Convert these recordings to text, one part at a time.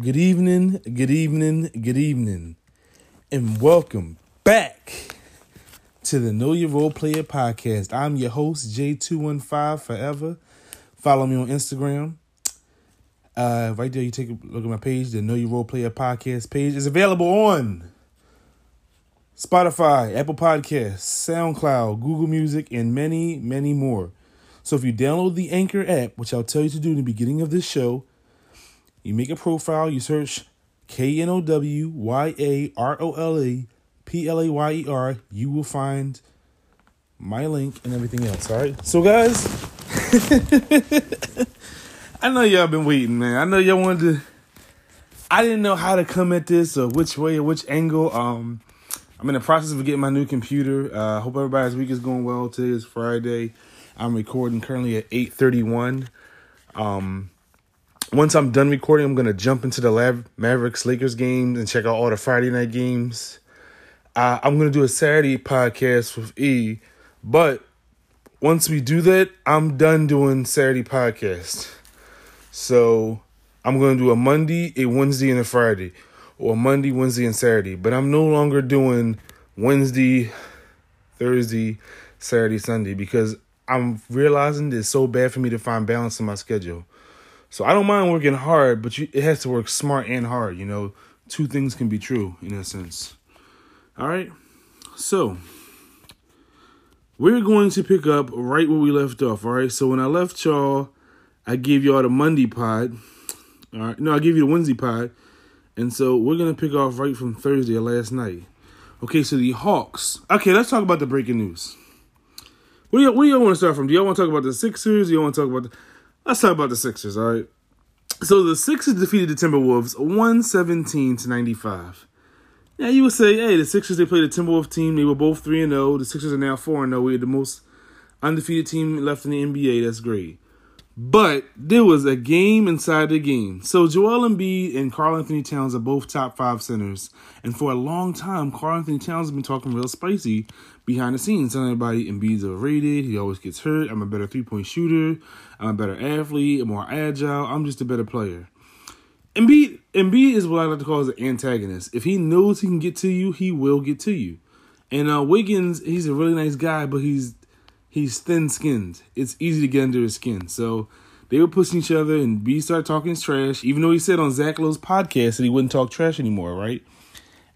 Good evening, good evening, good evening, and welcome back to the Know Your Role Player podcast. I'm your host, J215 Forever. Follow me on Instagram. Uh, right there, you take a look at my page. The Know Your Role Player podcast page is available on Spotify, Apple Podcasts, SoundCloud, Google Music, and many, many more. So if you download the Anchor app, which I'll tell you to do in the beginning of this show, you make a profile, you search K N O W Y A R O L A P L A Y E R, you will find my link and everything else. All right. So, guys, I know y'all been waiting, man. I know y'all wanted to. I didn't know how to come at this or which way or which angle. Um, I'm in the process of getting my new computer. Uh, hope everybody's week is going well. Today is Friday. I'm recording currently at 8:31. Um, once I'm done recording, I'm gonna jump into the Lab Mavericks Lakers games and check out all the Friday night games. Uh, I'm gonna do a Saturday podcast with E, but once we do that, I'm done doing Saturday podcast. So I'm gonna do a Monday, a Wednesday, and a Friday, or Monday, Wednesday, and Saturday. But I'm no longer doing Wednesday, Thursday, Saturday, Sunday because I'm realizing it's so bad for me to find balance in my schedule. So I don't mind working hard, but you, it has to work smart and hard. You know, two things can be true in a sense. All right. So we're going to pick up right where we left off. All right. So when I left y'all, I gave y'all the Monday pod. All right. No, I gave you the Wednesday pod. And so we're going to pick off right from Thursday or last night. Okay. So the Hawks. Okay. Let's talk about the breaking news. What do y'all, y'all want to start from? Do y'all want to talk about the Sixers? Do y'all want to talk about the. Let's talk about the Sixers, all right? So the Sixers defeated the Timberwolves 117 to 95. Now you would say, hey, the Sixers they played a Timberwolves team. They were both 3 and 0. The Sixers are now 4 and 0. We're the most undefeated team left in the NBA. That's great. But there was a game inside the game. So Joel Embiid and Karl-Anthony Towns are both top five centers. And for a long time, Karl-Anthony Towns has been talking real spicy behind the scenes, telling everybody Embiid's overrated. He always gets hurt. I'm a better three point shooter. I'm a better athlete. I'm more agile. I'm just a better player. Embiid, Embiid is what I like to call as an antagonist. If he knows he can get to you, he will get to you. And uh, Wiggins, he's a really nice guy, but he's he's thin skinned. It's easy to get under his skin. So they were pushing each other, and B started talking trash, even though he said on Zach Lowe's podcast that he wouldn't talk trash anymore, right?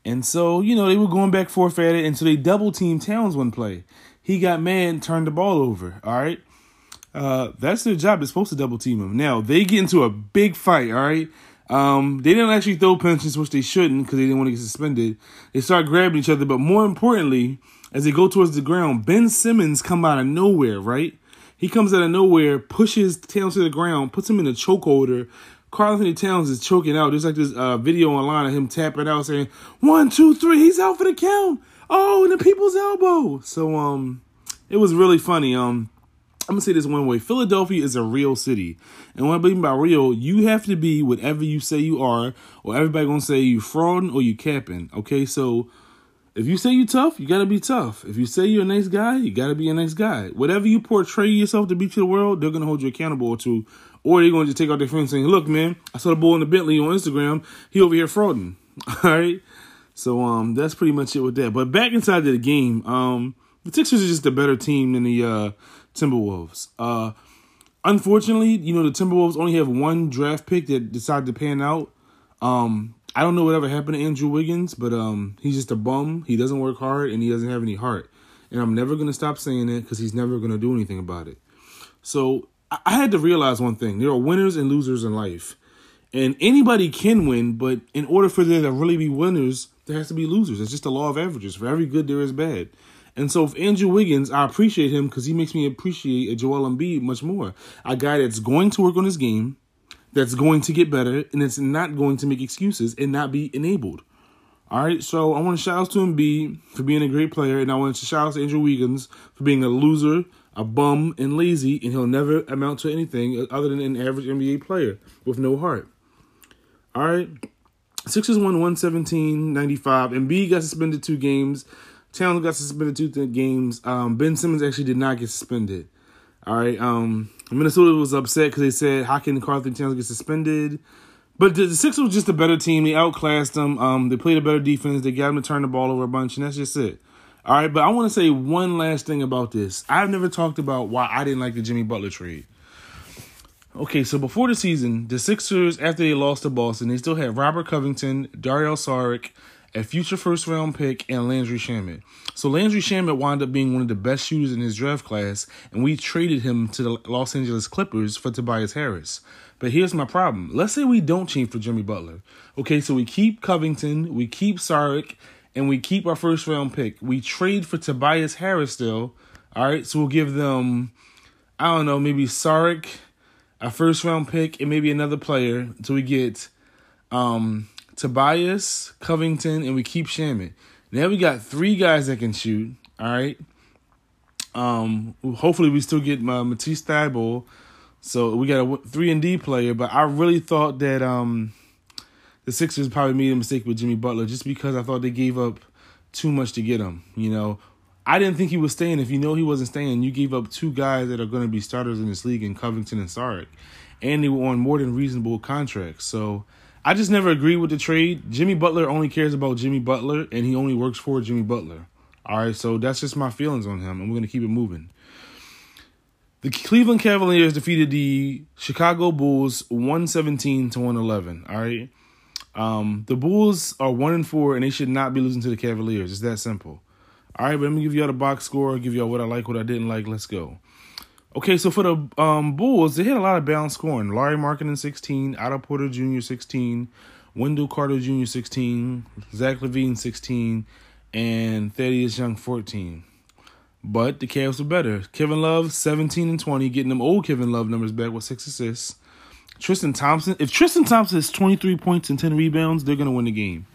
And so, you know, they were going back forth at it, and so they double teamed Towns one play. He got mad and turned the ball over, all right? Uh, that's their job. They're supposed to double team him. Now, they get into a big fight, all right? Um, they didn't actually throw punches, which they shouldn't because they didn't want to get suspended. They start grabbing each other, but more importantly, as they go towards the ground, Ben Simmons come out of nowhere, right? He comes out of nowhere, pushes Towns to the ground, puts him in a chokeholder. Karl-Anthony Towns is choking out. There's like this uh, video online of him tapping out saying, one, two, three, he's out for the count. Oh, and the people's elbow. So um it was really funny. Um I'm gonna say this one way. Philadelphia is a real city. And what I mean by real, you have to be whatever you say you are, or everybody gonna say you frauding or you capping. Okay, so if you say you tough, you gotta be tough. If you say you're a nice guy, you gotta be a nice guy. Whatever you portray yourself to be to the world, they're gonna hold you accountable to, or they're gonna just take out their friends saying, "Look, man, I saw the boy in the Bentley on Instagram. He over here frauding." All right. So um, that's pretty much it with that. But back inside of the game, um, the Sixers are just a better team than the uh, Timberwolves. Uh, unfortunately, you know the Timberwolves only have one draft pick that decided to pan out. Um, I don't know whatever happened to Andrew Wiggins, but um, he's just a bum. He doesn't work hard and he doesn't have any heart. And I'm never gonna stop saying it because he's never gonna do anything about it. So I had to realize one thing: there are winners and losers in life, and anybody can win. But in order for there to really be winners, there has to be losers. It's just the law of averages. For every good, there is bad. And so, if Andrew Wiggins, I appreciate him because he makes me appreciate a Joel Embiid much more. A guy that's going to work on his game, that's going to get better, and it's not going to make excuses and not be enabled. All right, so I want to shout out to Embiid for being a great player, and I want to shout out to Andrew Wiggins for being a loser, a bum, and lazy, and he'll never amount to anything other than an average NBA player with no heart. All right, Sixers won 117 95. Embiid got suspended two games. Towns got suspended two games. Um, ben Simmons actually did not get suspended. All right. Um, Minnesota was upset because they said, "How can Carlton Towns get suspended?" But the, the Sixers were just a better team. They outclassed them. Um, they played a better defense. They got them to turn the ball over a bunch, and that's just it. All right, but I want to say one last thing about this. I've never talked about why I didn't like the Jimmy Butler trade. Okay, so before the season, the Sixers, after they lost to Boston, they still had Robert Covington, Dario Saric, a future first round pick, and Landry Shamet. So Landry Shamet wound up being one of the best shooters in his draft class, and we traded him to the Los Angeles Clippers for Tobias Harris. But here's my problem. Let's say we don't change for Jimmy Butler. Okay, so we keep Covington, we keep Saric, and we keep our first round pick. We trade for Tobias Harris still. All right, so we'll give them, I don't know, maybe Saric, a first round pick, and maybe another player until we get um, Tobias, Covington, and we keep Shamet. Now we got three guys that can shoot. All right. Um, hopefully we still get uh, Matisse Thybulle. So we got a three and D player, but I really thought that um the Sixers probably made a mistake with Jimmy Butler just because I thought they gave up too much to get him. You know, I didn't think he was staying. If you know he wasn't staying, you gave up two guys that are going to be starters in this league in Covington and Saric, and they were on more than reasonable contracts. So I just never agree with the trade. Jimmy Butler only cares about Jimmy Butler, and he only works for Jimmy Butler. All right, so that's just my feelings on him, and we're to keep it moving. The Cleveland Cavaliers defeated the Chicago Bulls 117 to 111. All right. Um, the Bulls are one and four, and they should not be losing to the Cavaliers. It's that simple. All right, but let me give you all the box score, give you all what I like, what I didn't like. Let's go. Okay, so for the um, Bulls, they had a lot of balanced scoring. Lauri Markkanen 16, Otto Porter Jr. 16, Wendell Carter Jr. 16, Zach LaVine 16, and Thaddeus Young 14. But the Cavs were better. Kevin Love 17 and 20, getting them old Kevin Love numbers back with six assists. Tristan Thompson. If Tristan Thompson has 23 points and 10 rebounds, they're gonna win the game.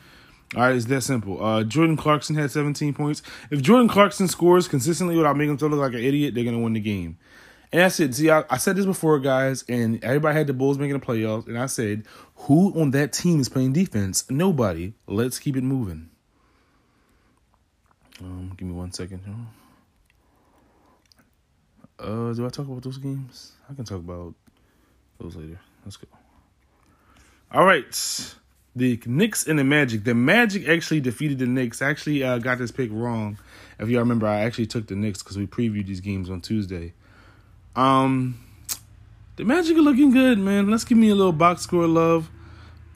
All right, it's that simple. Uh, Jordan Clarkson had 17 points. If Jordan Clarkson scores consistently without making him look like an idiot, they're gonna win the game. And that's it. See, I, I said this before, guys, and everybody had the Bulls making the playoffs, and I said, who on that team is playing defense? Nobody. Let's keep it moving. Um, give me one second. Uh, do I talk about those games? I can talk about those later. Let's go. All right. The Knicks and the Magic. The Magic actually defeated the Knicks. I actually uh, got this pick wrong. If y'all remember, I actually took the Knicks because we previewed these games on Tuesday. Um, the Magic are looking good, man. Let's give me a little box score love.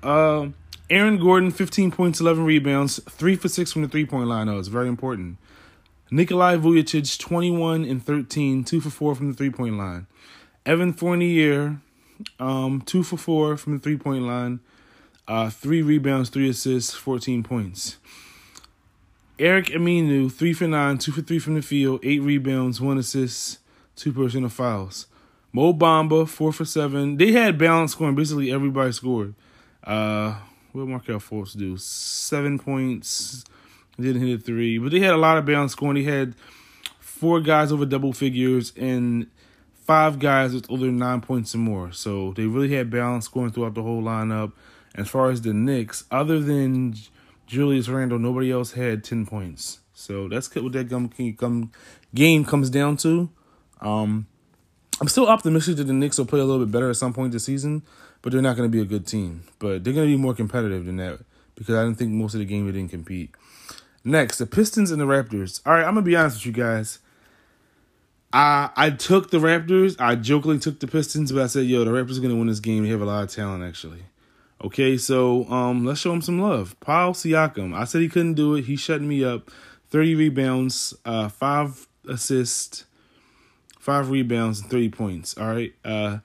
Uh, Aaron Gordon, 15 points, 11 rebounds, 3 for 6 from the three point line. Oh, it's very important. Nikolai Vucevic, 21 and 13, 2 for 4 from the three point line. Evan Fournier, um, two for four from the three point line, uh, three rebounds, three assists, 14 points. Eric Aminu, three for nine, two for three from the field, eight rebounds, one assist, two personal fouls. Mo Bamba, four for seven. They had balance scoring. Basically, everybody scored. Uh, what Markelle Fultz do? Seven points. Didn't hit a three, but they had a lot of balance scoring. They had four guys over double figures, and five guys with over nine points or more. So they really had balance scoring throughout the whole lineup. As far as the Knicks, other than Julius Randle, nobody else had 10 points. So that's what that game comes down to. Um, I'm still optimistic that the Knicks will play a little bit better at some point this season, but they're not going to be a good team. But they're going to be more competitive than that because I didn't think most of the game they didn't compete. Next, the Pistons and the Raptors. All right, I'm going to be honest with you guys. I I took the Raptors. I jokingly took the Pistons, but I said, "Yo, the Raptors are gonna win this game. They have a lot of talent, actually." Okay, so um, let's show him some love. Paul Siakam. I said he couldn't do it. He shut me up. Thirty rebounds, uh, five assists, five rebounds, and three points. All right. Uh,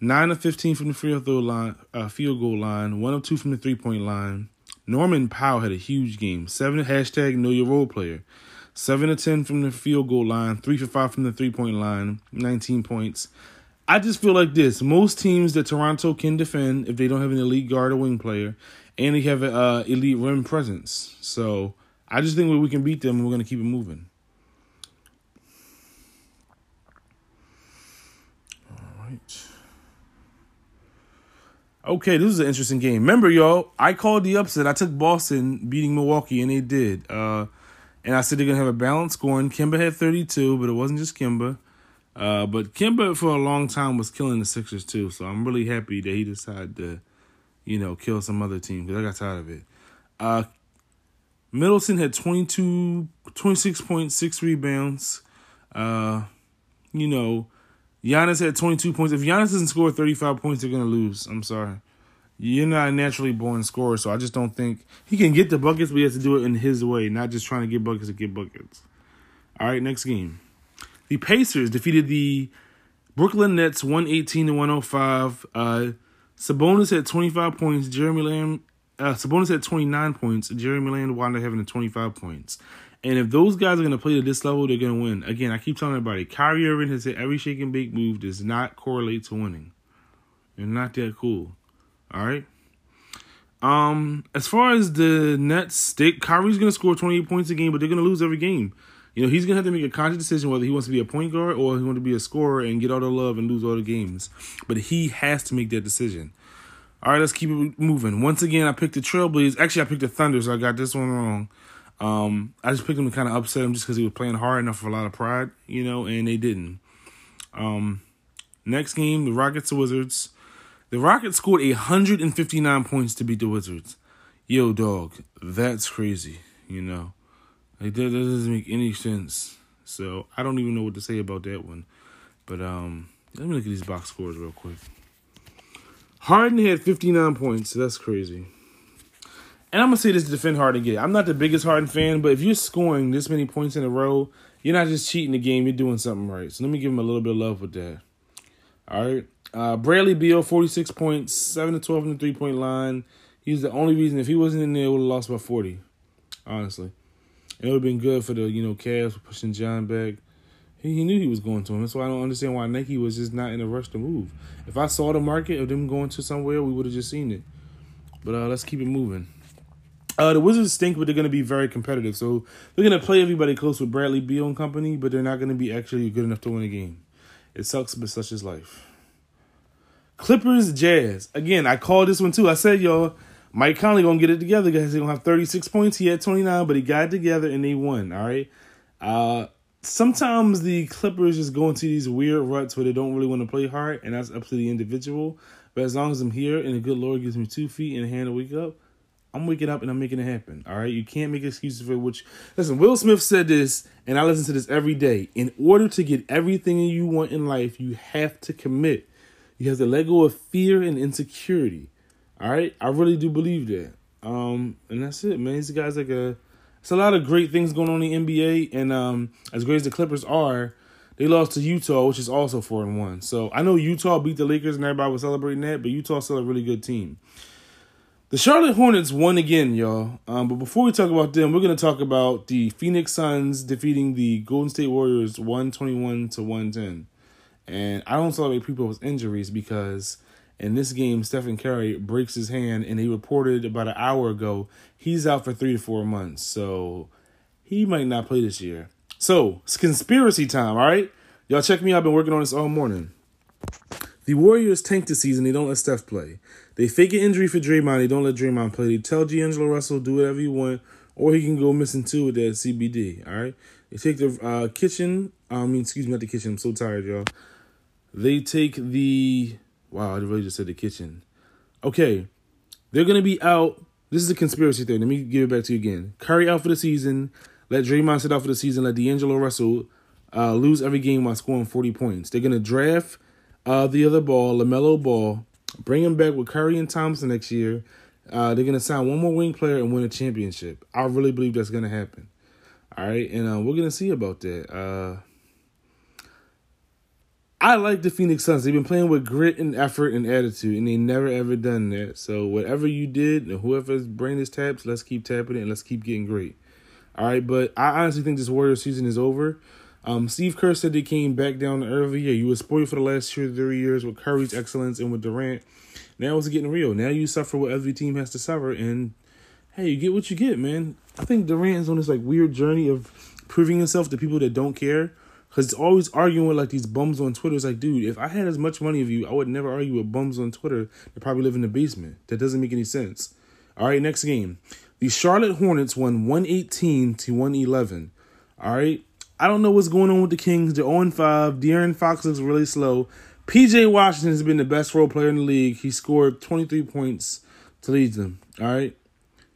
nine of fifteen from the free throw line, uh, field goal line. One of two from the three point line. Norman Powell had a huge game. Seven hashtag know your role player. 7 to 10 from the field goal line, 3 for 5 from the three point line, 19 points. I just feel like this. Most teams that Toronto can defend if they don't have an elite guard or wing player, and they have an uh, elite rim presence. So I just think we can beat them, and we're going to keep it moving. Okay, this is an interesting game. Remember, y'all, I called the upset. I took Boston beating Milwaukee, and they did. Uh, and I said they're gonna have a balanced scoring. Kemba had 32, but it wasn't just Kemba. Uh, but Kemba for a long time was killing the Sixers too, so I'm really happy that he decided to, you know, kill some other team because I got tired of it. Uh, Middleton had 22, 26.6 rebounds. Uh, you know, Giannis had 22 points. If Giannis doesn't score 35 points, they're going to lose. I'm sorry. You're not a naturally born scorer, so I just don't think he can get the buckets, but he has to do it in his way, not just trying to get buckets to get buckets. All right, next game. The Pacers defeated the Brooklyn Nets 118 to 105. Uh, Sabonis had 25 points. Jeremy Lamb, uh, Sabonis had 29 points. Jeremy Lamb wound up having 25 points. And if those guys are going to play to this level, they're going to win. Again, I keep telling everybody, Kyrie Irving has hit every shake and bake move does not correlate to winning. They're not that cool. All right. Um, as far as the Nets, they, Kyrie's going to score 28 points a game, but they're going to lose every game. You know, he's gonna have to make a conscious decision whether he wants to be a point guard or he wants to be a scorer and get all the love and lose all the games. But he has to make that decision. All right, let's keep it moving. Once again, I picked the Trailblazers. Actually, I picked the Thunder, so I got this one wrong. Um, I just picked him to kind of upset him just because he was playing hard enough for a lot of pride, you know, and they didn't. Um, next game, the Rockets the Wizards. The Rockets scored 159 points to beat the Wizards. Yo, dog, that's crazy, you know. Like that, that doesn't make any sense. So I don't even know what to say about that one. But um, let me look at these box scores real quick. Harden had 59 points. So that's crazy. And I'm gonna say this to defend Harden again. I'm not the biggest Harden fan, but if you're scoring this many points in a row, you're not just cheating the game. You're doing something right. So let me give him a little bit of love with that. All right. Uh, Bradley Beal, 46 points, 7 to 12 in the three point line. He's the only reason. If he wasn't in there, would have lost by 40. Honestly. It would have been good for the, you know, Cavs pushing John back. He, he knew he was going to him. That's why I don't understand why Nike was just not in a rush to move. If I saw the market of them going to somewhere, we would have just seen it. But uh, let's keep it moving. Uh, the Wizards stink, but they're going to be very competitive. So they're going to play everybody close with Bradley Beal and company, but they're not going to be actually good enough to win a game. It sucks, but such is life. Clippers, Jazz. Again, I called this one too. I said, y'all, Mike Conley gonna get it together, guys. He gonna have 36 points. He had 29, but he got it together and they won. All right. Uh, sometimes the Clippers just go into these weird ruts where they don't really want to play hard, and that's up to the individual. But as long as I'm here and the good Lord gives me two feet and a hand to wake up, I'm waking up and I'm making it happen. All right. You can't make excuses for it, which. Listen, Will Smith said this, and I listen to this every day. In order to get everything you want in life, you have to commit. You have to let go of fear and insecurity. All right, I really do believe that. Um, and that's it, man. These guys like a. It's a lot of great things going on in the NBA, and um, as great as the Clippers are, they lost to Utah, which is also four and one. So I know Utah beat the Lakers, and everybody was celebrating that, but Utah's still a really good team. The Charlotte Hornets won again, y'all. Um, but before we talk about them, we're gonna talk about the Phoenix Suns defeating the Golden State Warriors one twenty one to one ten. And I don't celebrate people's injuries because in this game, Stephen Curry breaks his hand, and he reported about an hour ago he's out for three to four months. So he might not play this year. So it's conspiracy time, all right? Y'all check me out. I've been working on this all morning. The Warriors tank the season. They don't let Steph play. They fake an injury for Draymond. They don't let Draymond play. They tell D'Angelo Russell do whatever you want, or he can go missing too with that CBD. All right. They take the uh, kitchen. I mean, excuse me, not the kitchen. I'm so tired, y'all. They take the Wow, I really just said the kitchen. Okay, they're gonna be out. This is a conspiracy theory. Let me give it back to you again. Curry out for the season. Let Draymond sit out for the season. Let D'Angelo Russell uh, lose every game while scoring 40 points. They're gonna draft uh, the other ball, LaMelo Ball, bring him back with Curry and Thompson next year. Uh, they're gonna sign one more wing player and win a championship. I really believe that's gonna happen. All right, and uh, we're gonna see about that. Uh, I like the Phoenix Suns. They've been playing with grit and effort and attitude, and they never ever done that. So whatever you did, whoever's brain is tapped, let's keep tapping it and let's keep getting great. All right, but I honestly think this Warrior season is over. Um, Steve Kerr said they came back down early year. You were spoiled for the last two three years with Curry's excellence and with Durant. Now it's getting real. Now you suffer what every team has to suffer, and hey, you get what you get, man. I think Durant is on this like weird journey of proving himself to people that don't care. Cause it's always arguing with like these bums on Twitter. It's like, dude, if I had as much money as you, I would never argue with bums on Twitter that probably live in the basement. That doesn't make any sense. All right, next game. The Charlotte Hornets won 118 to 111. All right. I don't know what's going on with the Kings. They're on 5. De'Aaron Fox looks really slow. PJ Washington has been the best role player in the league. He scored 23 points to lead them. All right.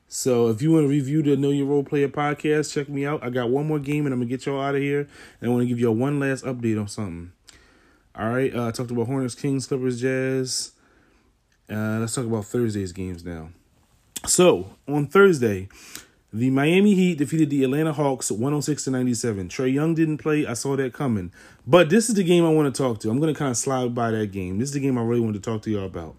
So if you want to review the Know Your Role Player podcast, check me out. I got one more game and I'm gonna get y'all out of here. And I want to give you one last update on something. All right, uh, I talked about Hornets, Kings, Clippers, Jazz. Uh, let's talk about Thursday's games now. So on Thursday, the Miami Heat defeated the Atlanta Hawks 106 to 97. Trae Young didn't play. I saw that coming. But this is the game I want to talk to. I'm going to kind of slide by that game. This is the game I really want to talk to y'all about.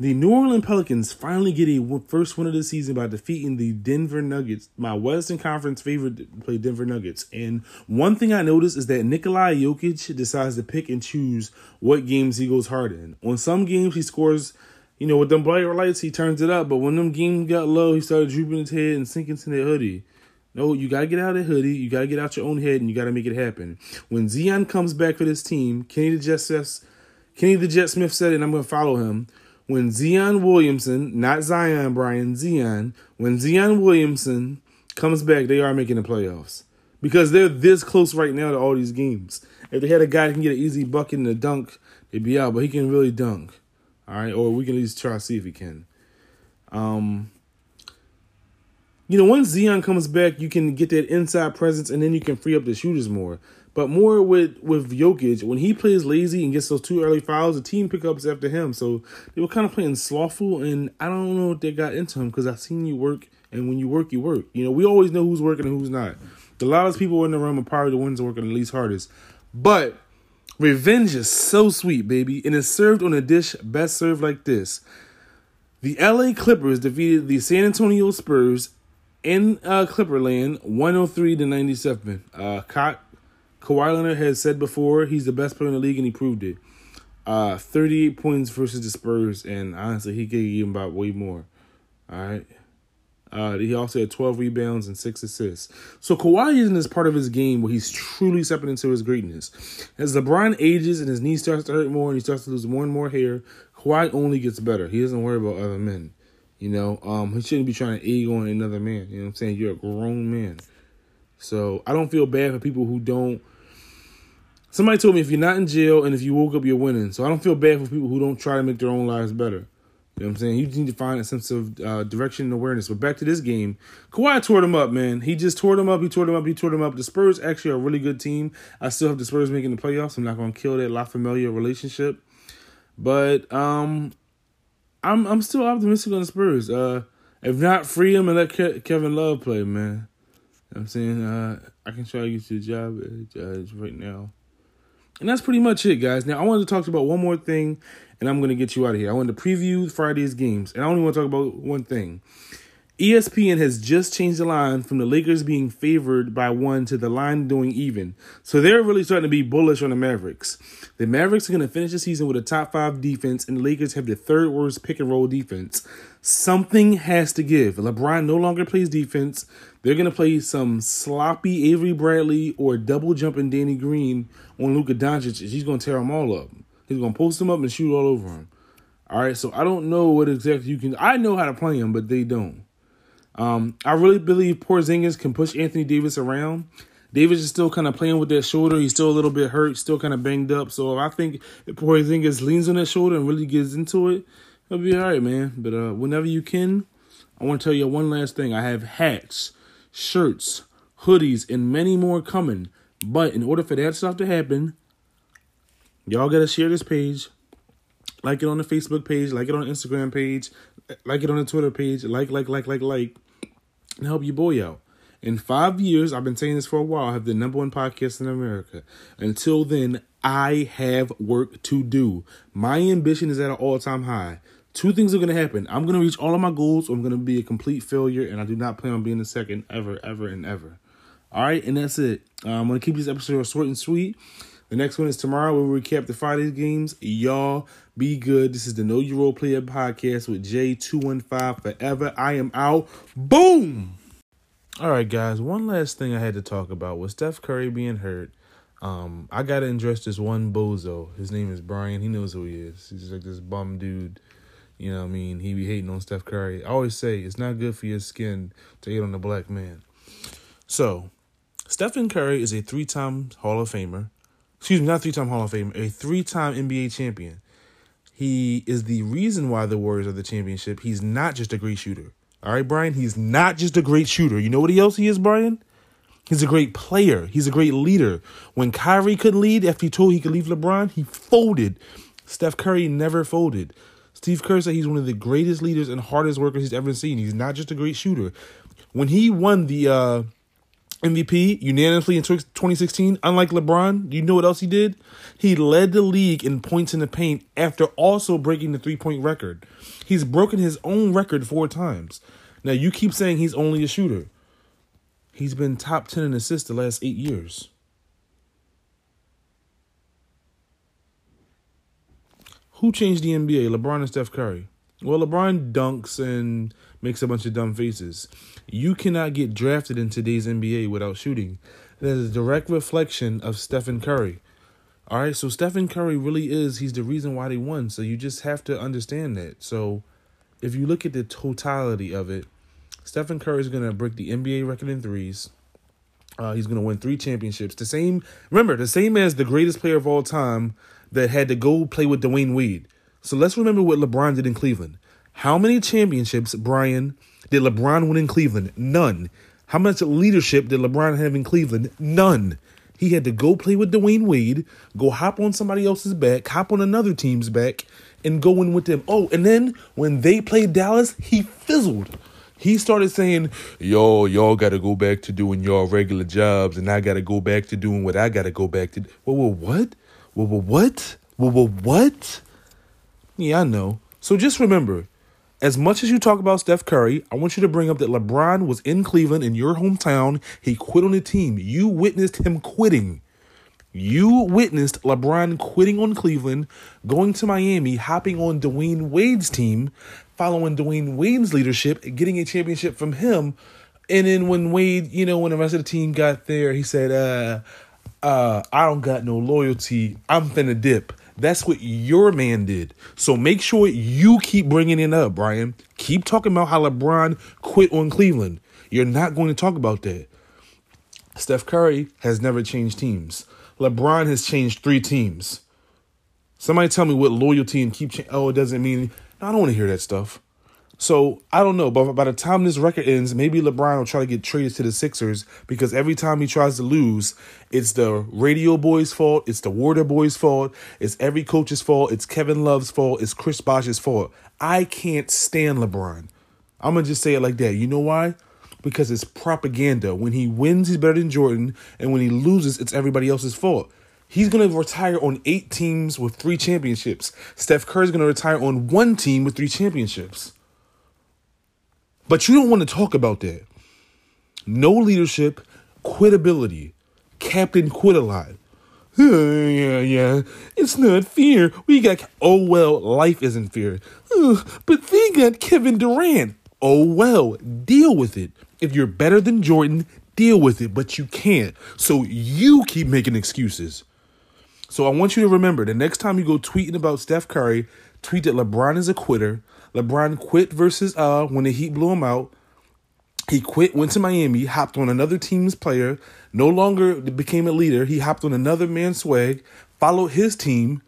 The New Orleans Pelicans finally get a first win of the season by defeating the Denver Nuggets. My Western Conference favorite play Denver Nuggets. And one thing I noticed is that Nikolai Jokic decides to pick and choose what games he goes hard in. On some games he scores, you know, with them bright lights he turns it up, but when them games got low, he started drooping his head and sinking to the hoodie. No, you gotta get out of the hoodie. You gotta get out your own head, and you gotta make it happen. When Zion comes back for this team, Kenny the Jet Smith, Kenny the Jet Smith said, and I'm gonna follow him when Zion Williamson, not Zion Brian, Zion, when Zion Williamson comes back, they are making the playoffs. Because they're this close right now to all these games. If they had a guy that can get an easy bucket and a dunk, they'd be out, but he can really dunk. All right, or we can at least try to see if he can. Um, you know, once Zion comes back, you can get that inside presence, and then you can free up the shooters more. But more with with Jokic, when he plays lazy and gets those two early fouls, the team pickups after him. So they were kind of playing slothful, and I don't know what they got into him because I've seen you work, and when you work, you work. You know, we always know who's working and who's not. The loudest people in the room are probably the ones working the least hardest. But revenge is so sweet, baby, and it's served on a dish best served like this. The LA Clippers defeated the San Antonio Spurs in uh, Clipperland 103 to 97. Uh, Kawhi Leonard has said before he's the best player in the league, and he proved it. Uh, 38 points versus the Spurs, and honestly, he could give him about way more. All right. Uh, he also had 12 rebounds and six assists. So Kawhi is in this part of his game where he's truly stepping into his greatness. As LeBron ages and his knee starts to hurt more and he starts to lose more and more hair, Kawhi only gets better. He doesn't worry about other men. You know, um, he shouldn't be trying to egg on another man. You know what I'm saying? You're a grown man. So I don't feel bad for people who don't Somebody told me if you're not in jail and if you woke up, you're winning. So I don't feel bad for people who don't try to make their own lives better. You know what I'm saying? You need to find a sense of uh, direction and awareness. But back to this game, Kawhi tore them up, man. He just tore them up. He tore them up. He tore them up. The Spurs actually are a really good team. I still have the Spurs making the playoffs. I'm not going to kill that La Familia relationship, but um, I'm I'm still optimistic on the Spurs. Uh, if not, free him and let Ke- Kevin Love play, man. You know I'm saying uh, I can try to get you a job at right now. And that's pretty much it, guys. Now, I wanted to talk about one more thing, and I'm going to get you out of here. I wanted to preview Friday's games, and I only want to talk about one thing. ESPN has just changed the line from the Lakers being favored by one to the line doing even. So they're really starting to be bullish on the Mavericks. The Mavericks are going to finish the season with a top five defense, and the Lakers have the third worst pick and roll defense. Something has to give. LeBron no longer plays defense. They're going to play some sloppy Avery Bradley or double jumping Danny Green on Luka Doncic. He's going to tear them all up. He's going to post them up and shoot all over them. All right, so I don't know what exactly you can. I know how to play them, but they don't. Um, I really believe Porzingis can push Anthony Davis around. Davis is still kind of playing with that shoulder. He's still a little bit hurt, still kind of banged up. So I think if Porzingis leans on that shoulder and really gets into it, he'll be all right, man. But uh, whenever you can, I want to tell you one last thing. I have hats shirts, hoodies, and many more coming. But in order for that stuff to happen, y'all gotta share this page, like it on the Facebook page, like it on the Instagram page, like it on the Twitter page, like, like, like, like, like, and help your boy out. In five years, I've been saying this for a while, I have the number one podcast in America. Until then, I have work to do. My ambition is at an all time high two things are going to happen. I'm going to reach all of my goals, or I'm going to be a complete failure, and I do not plan on being the second ever, ever, and ever. All right, and that's it. Uh, I'm going to keep this episode short and sweet. The next one is tomorrow. Where We'll recap the Friday games. Y'all be good. This is the Know Your Role Player podcast with J215 Forever. I am out. Boom! All right, guys. One last thing I had to talk about was Steph Curry being hurt. Um, I gotta address this one bozo. His name is Brian. He knows who he is. He's like this bum dude you know what I mean? He be hating on Steph Curry. I always say it's not good for your skin to hate on a black man. So, Stephen Curry is a three time Hall of Famer. Excuse me, not three time Hall of Famer, a three time NBA champion. He is the reason why the Warriors are the championship. He's not just a great shooter. All right, Brian? He's not just a great shooter. You know what else he is, Brian? He's a great player. He's a great leader. When Kyrie could lead after he told he could leave LeBron, he folded. Steph Curry never folded. Steve Kerr said he's one of the greatest leaders and hardest workers he's ever seen. He's not just a great shooter. When he won the uh, MVP unanimously in 2016, unlike LeBron, you know what else he did? He led the league in points in the paint after also breaking the three point record. He's broken his own record four times. Now, you keep saying he's only a shooter. He's been top 10 in assists the last eight years. Who changed the NBA, LeBron and Steph Curry? Well, LeBron dunks and makes a bunch of dumb faces. You cannot get drafted in today's NBA without shooting. That is a direct reflection of Stephen Curry. All right, so Stephen Curry really is, he's the reason why they won. So you just have to understand that. So if you look at the totality of it, Stephen Curry is going to break the NBA record in threes. Uh, he's going to win three championships. The same, remember, the same as the greatest player of all time that had to go play with Dwyane Wade. So let's remember what LeBron did in Cleveland. How many championships, Brian, did LeBron win in Cleveland? None. How much leadership did LeBron have in Cleveland? None. He had to go play with Dwyane Wade, go hop on somebody else's back, hop on another team's back, and go in with them. Oh, and then when they played Dallas, he fizzled. He started saying, "Yo, y'all got to go back to doing y'all regular jobs, and I got to go back to doing what I got to go back to." Whoa, whoa, what? Whoa, whoa, what? Whoa, whoa, what? Yeah, I know. So just remember, as much as you talk about Steph Curry, I want you to bring up that LeBron was in Cleveland in your hometown. He quit on the team. You witnessed him quitting. You witnessed LeBron quitting on Cleveland, going to Miami, hopping on Dwyane Wade's team, following Dwyane Wade's leadership, getting a championship from him. And then when Wade, you know, when the rest of the team got there, he said, uh, uh, I don't got no loyalty. I'm finna dip. That's what your man did. So make sure you keep bringing it up, Brian. Keep talking about how LeBron quit on Cleveland. You're not going to talk about that. Steph Curry has never changed teams. LeBron has changed three teams. Somebody tell me what loyalty and keep. Cha- oh, it doesn't mean. I don't want to hear that stuff. So I don't know, but by the time this record ends, maybe LeBron will try to get traded to the Sixers because every time he tries to lose, it's the radio boys' fault, it's the Water boys' fault, it's every coach's fault, it's Kevin Love's fault, it's Chris Bosh's fault. I can't stand LeBron. I'm gonna just say it like that. You know why? Because it's propaganda. When he wins, he's better than Jordan, and when he loses, it's everybody else's fault. He's going to retire on eight teams with three championships. Steph Curry's going to retire on one team with three championships. But you don't want to talk about that. No leadership, quitability. Captain quit a lot. Yeah, yeah. It's not fair. We got. Oh, well, life isn't. Uh, but they got Kevin Durant. Oh, well, deal with it. If you're better than Jordan, deal with it, but you can't. So you keep making excuses. So I want you to remember the next time you go tweeting about Steph Curry, tweet that LeBron is a quitter. LeBron quit versus uh when the Heat blew him out. He quit, went to Miami, hopped on another team's player, no longer became a leader. He hopped on another man's swag, followed his team,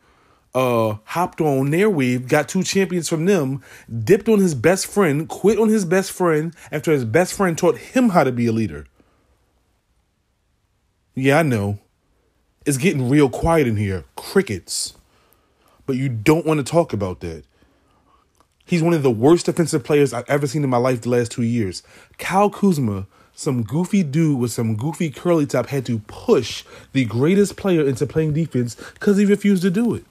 uh, hopped on their wave, got two champions from them, dipped on his best friend, quit on his best friend after his best friend taught him how to be a leader. Yeah, I know. It's getting real quiet in here. Crickets. But you don't want to talk about that. He's one of the worst defensive players I've ever seen in my life the last two years. Kyle Kuzma, some goofy dude with some goofy curly top, had to push the greatest player into playing defense because he refused to do it.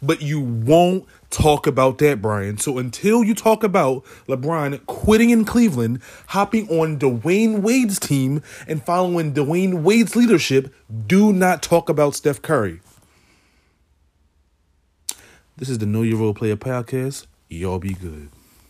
But you won't talk about that, Brian. So until you talk about LeBron quitting in Cleveland, hopping on Dwyane Wade's team, and following Dwyane Wade's leadership, do not talk about Steph Curry. This is the Know Your Role Player podcast. Y'all be good.